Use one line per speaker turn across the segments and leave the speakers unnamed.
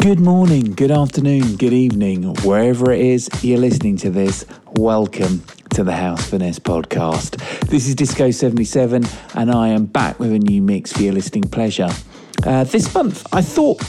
Good morning, good afternoon, good evening, wherever it is you're listening to this. Welcome to the House Finesse podcast. This is Disco 77, and I am back with a new mix for your listening pleasure. Uh, this month, I thought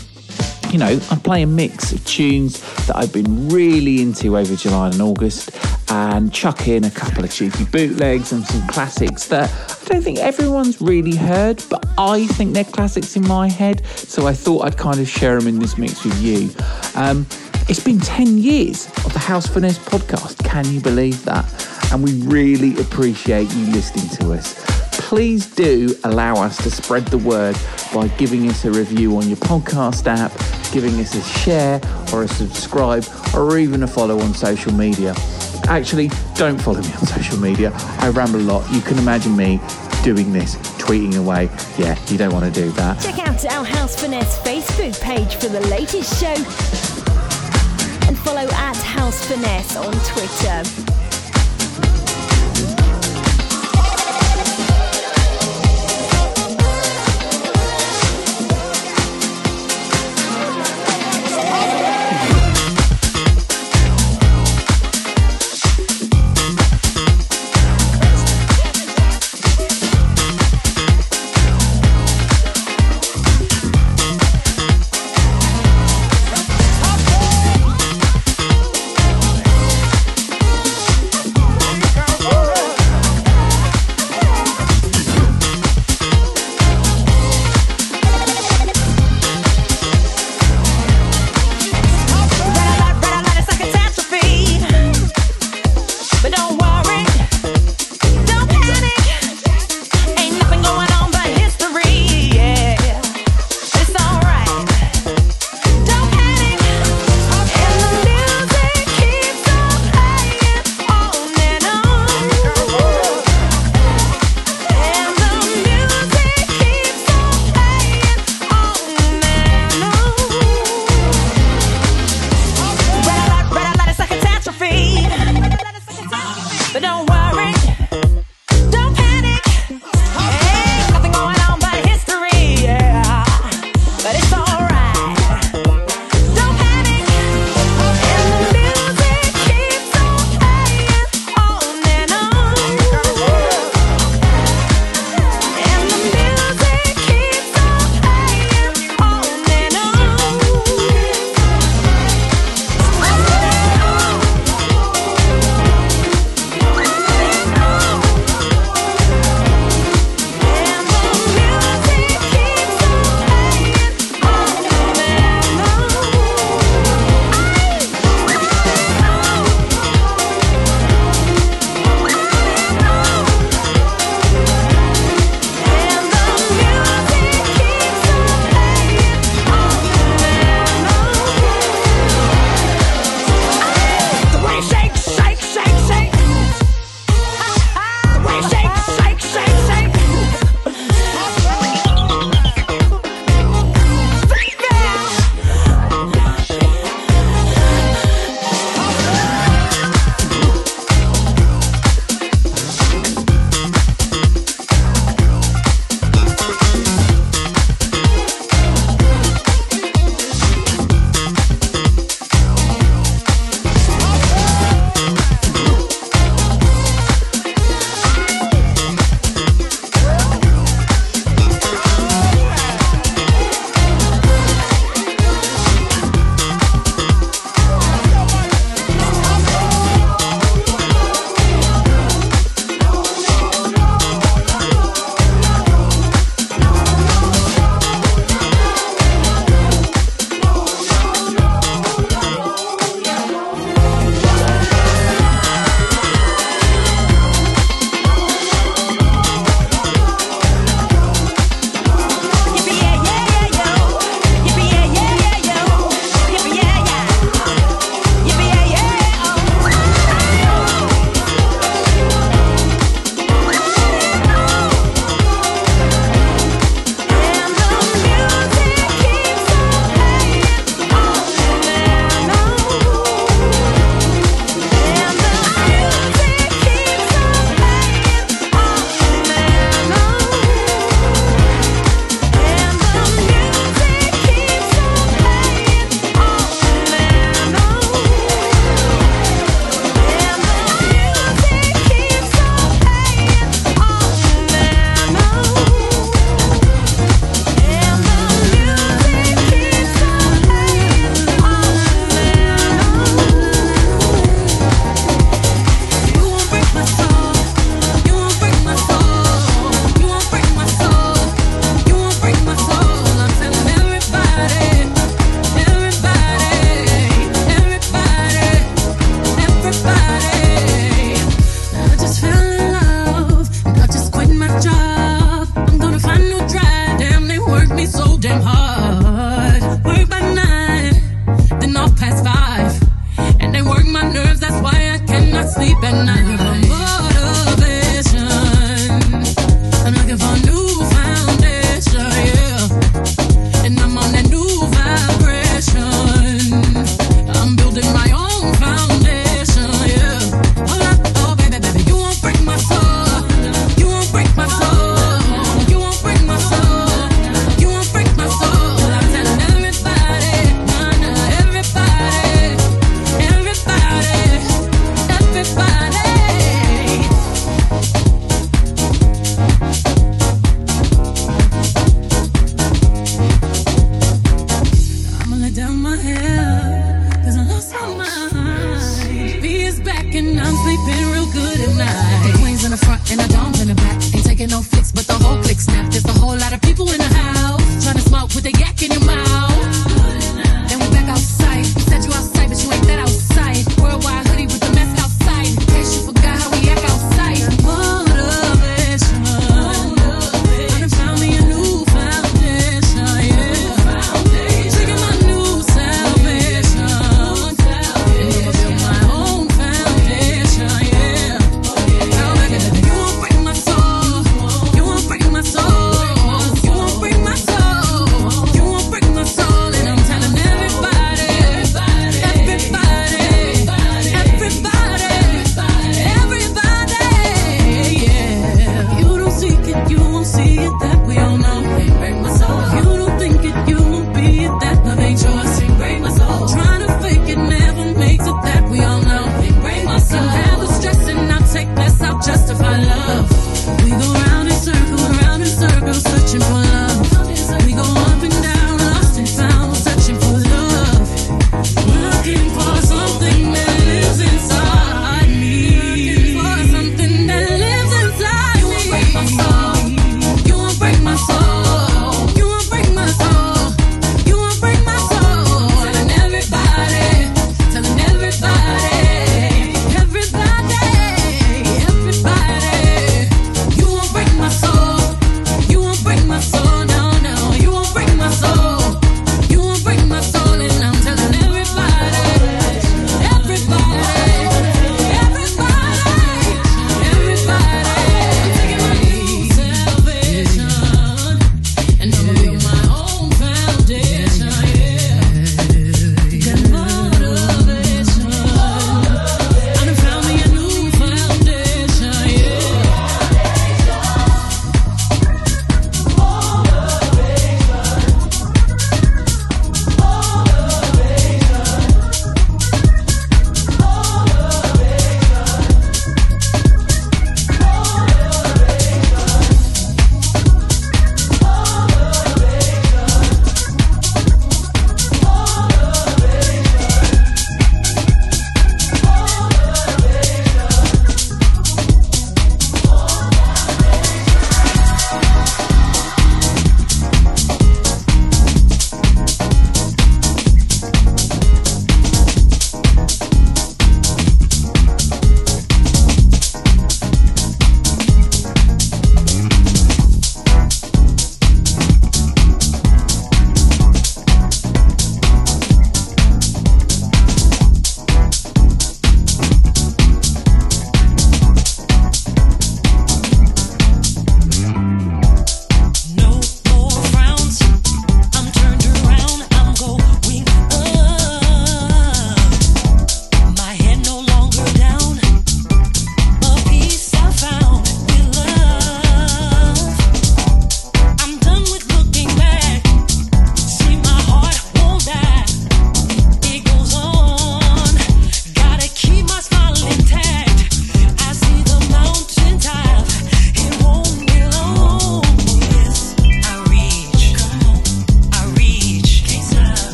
you know, I'd play a mix of tunes that I've been really into over July and August and chuck in a couple of cheeky bootlegs and some classics that I don't think everyone's really heard, but I think they're classics in my head. So I thought I'd kind of share them in this mix with you. Um, it's been 10 years of the House Finesse podcast. Can you believe that? And we really appreciate you listening to us. Please do allow us to spread the word by giving us a review on your podcast app, giving us a share or a subscribe, or even a follow on social media. Actually, don't follow me on social media. I ramble a lot. You can imagine me doing this, tweeting away. Yeah, you don't want to do that.
Check out our House Finesse Facebook page for the latest show and follow at House Finesse on Twitter.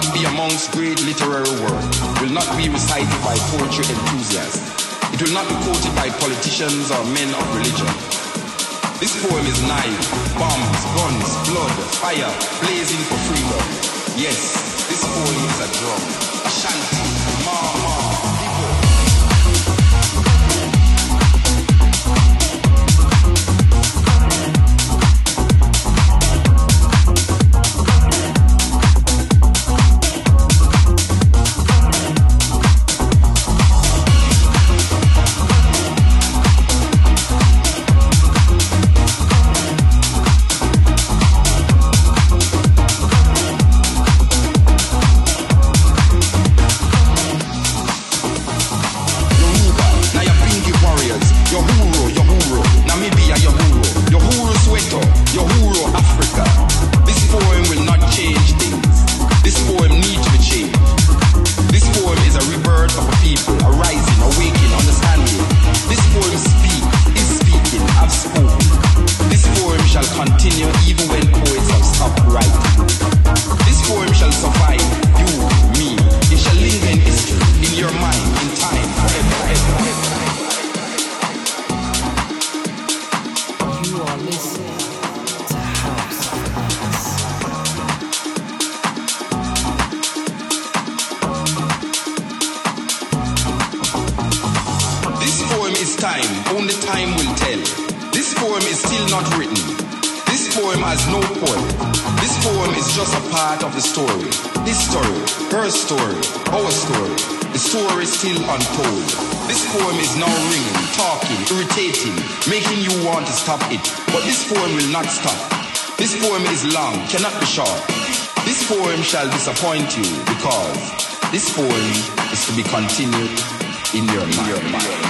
Not be amongst great literary work, will not be recited by poetry enthusiasts. It will not be quoted by politicians or men of religion. This poem is knife, bombs, guns, blood, fire, blazing for freedom. Yes, this poem is a drum, only time will tell. This poem is still not written. This poem has no point. This poem is just a part of the story. His story, her story, our story. The story is still untold. This poem is now ringing, talking, irritating, making you want to stop it. But this poem will not stop. This poem is long, cannot be short. This poem shall disappoint you because this poem is to be continued in your mind.
Thank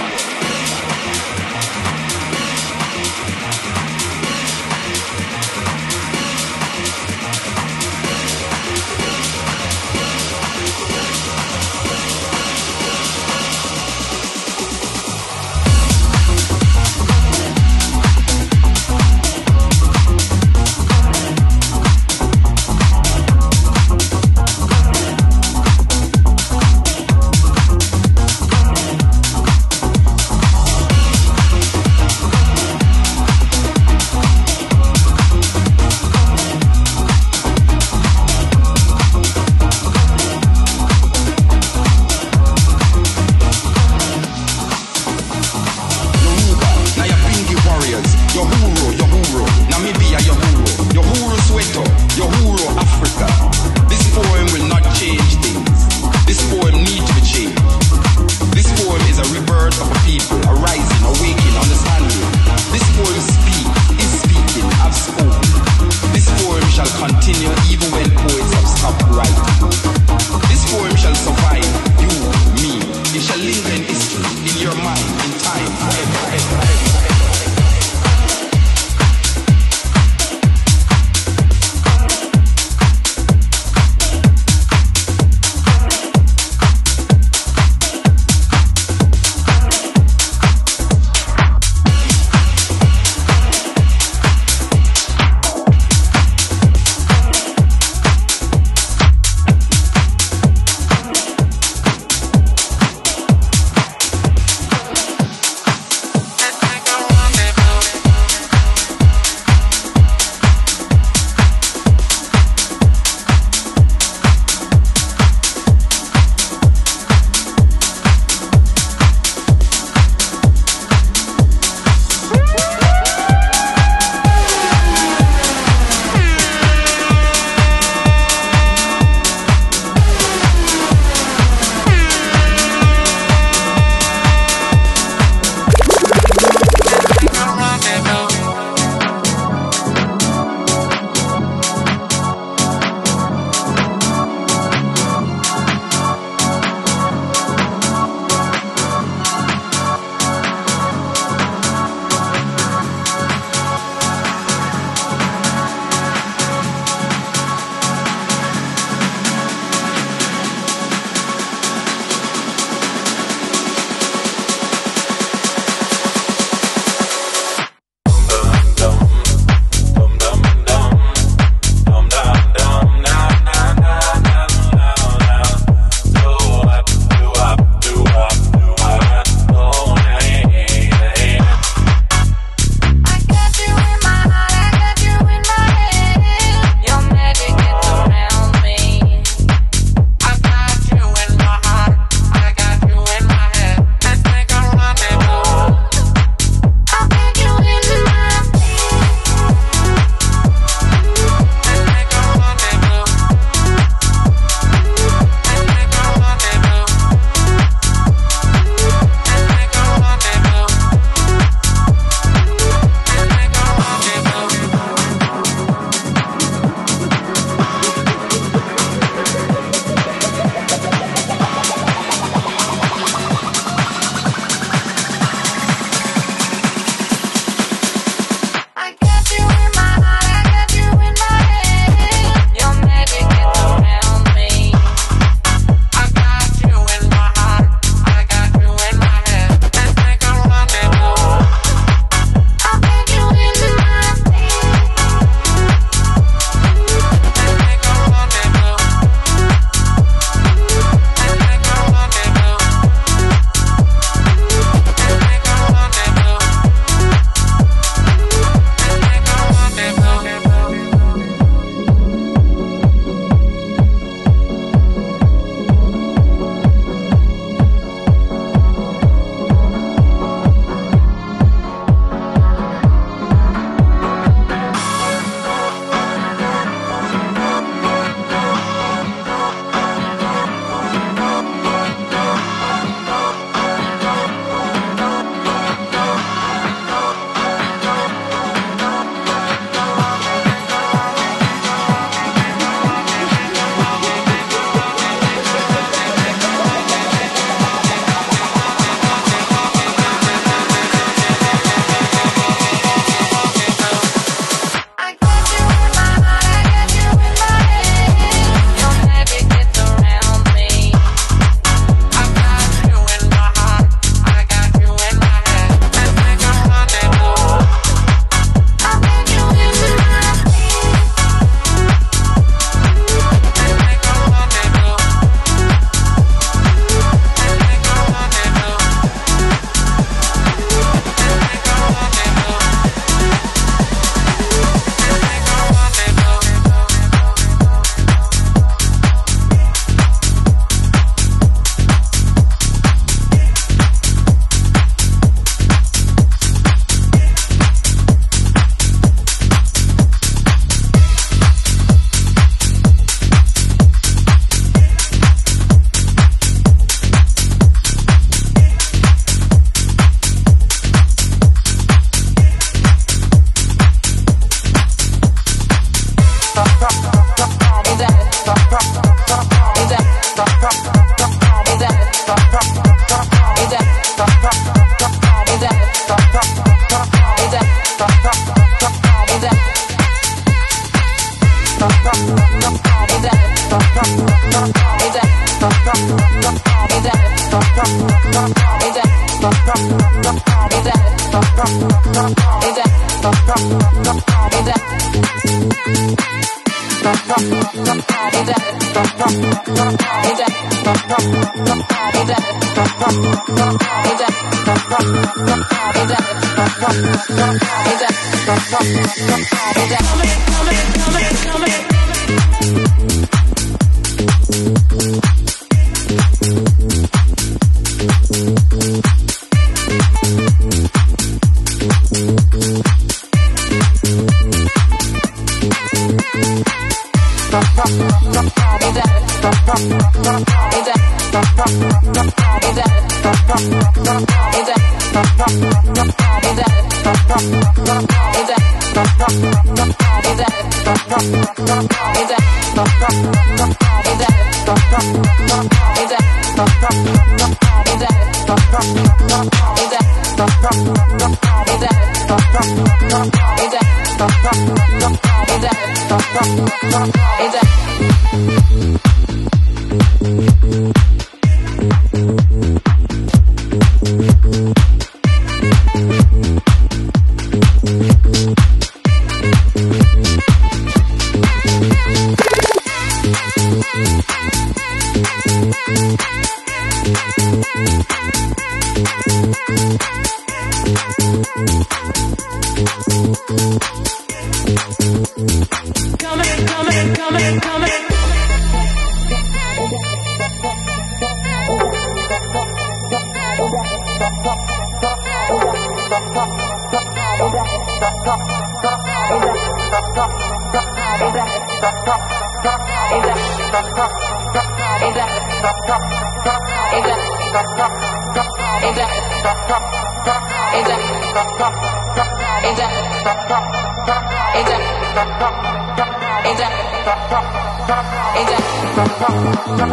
It's a,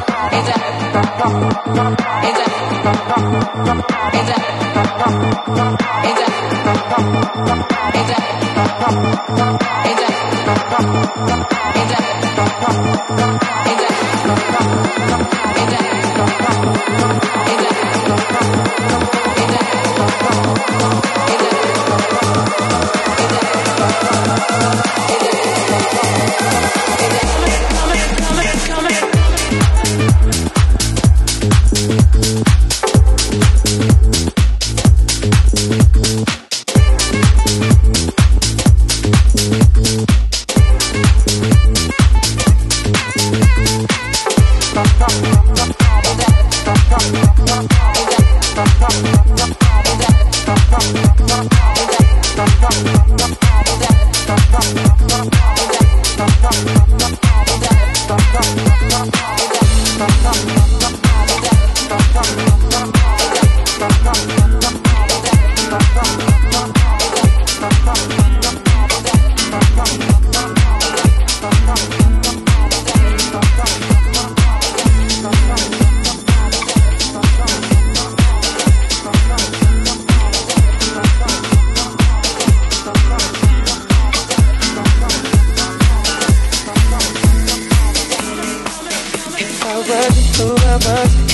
it's a, it's a, lovers, two of us.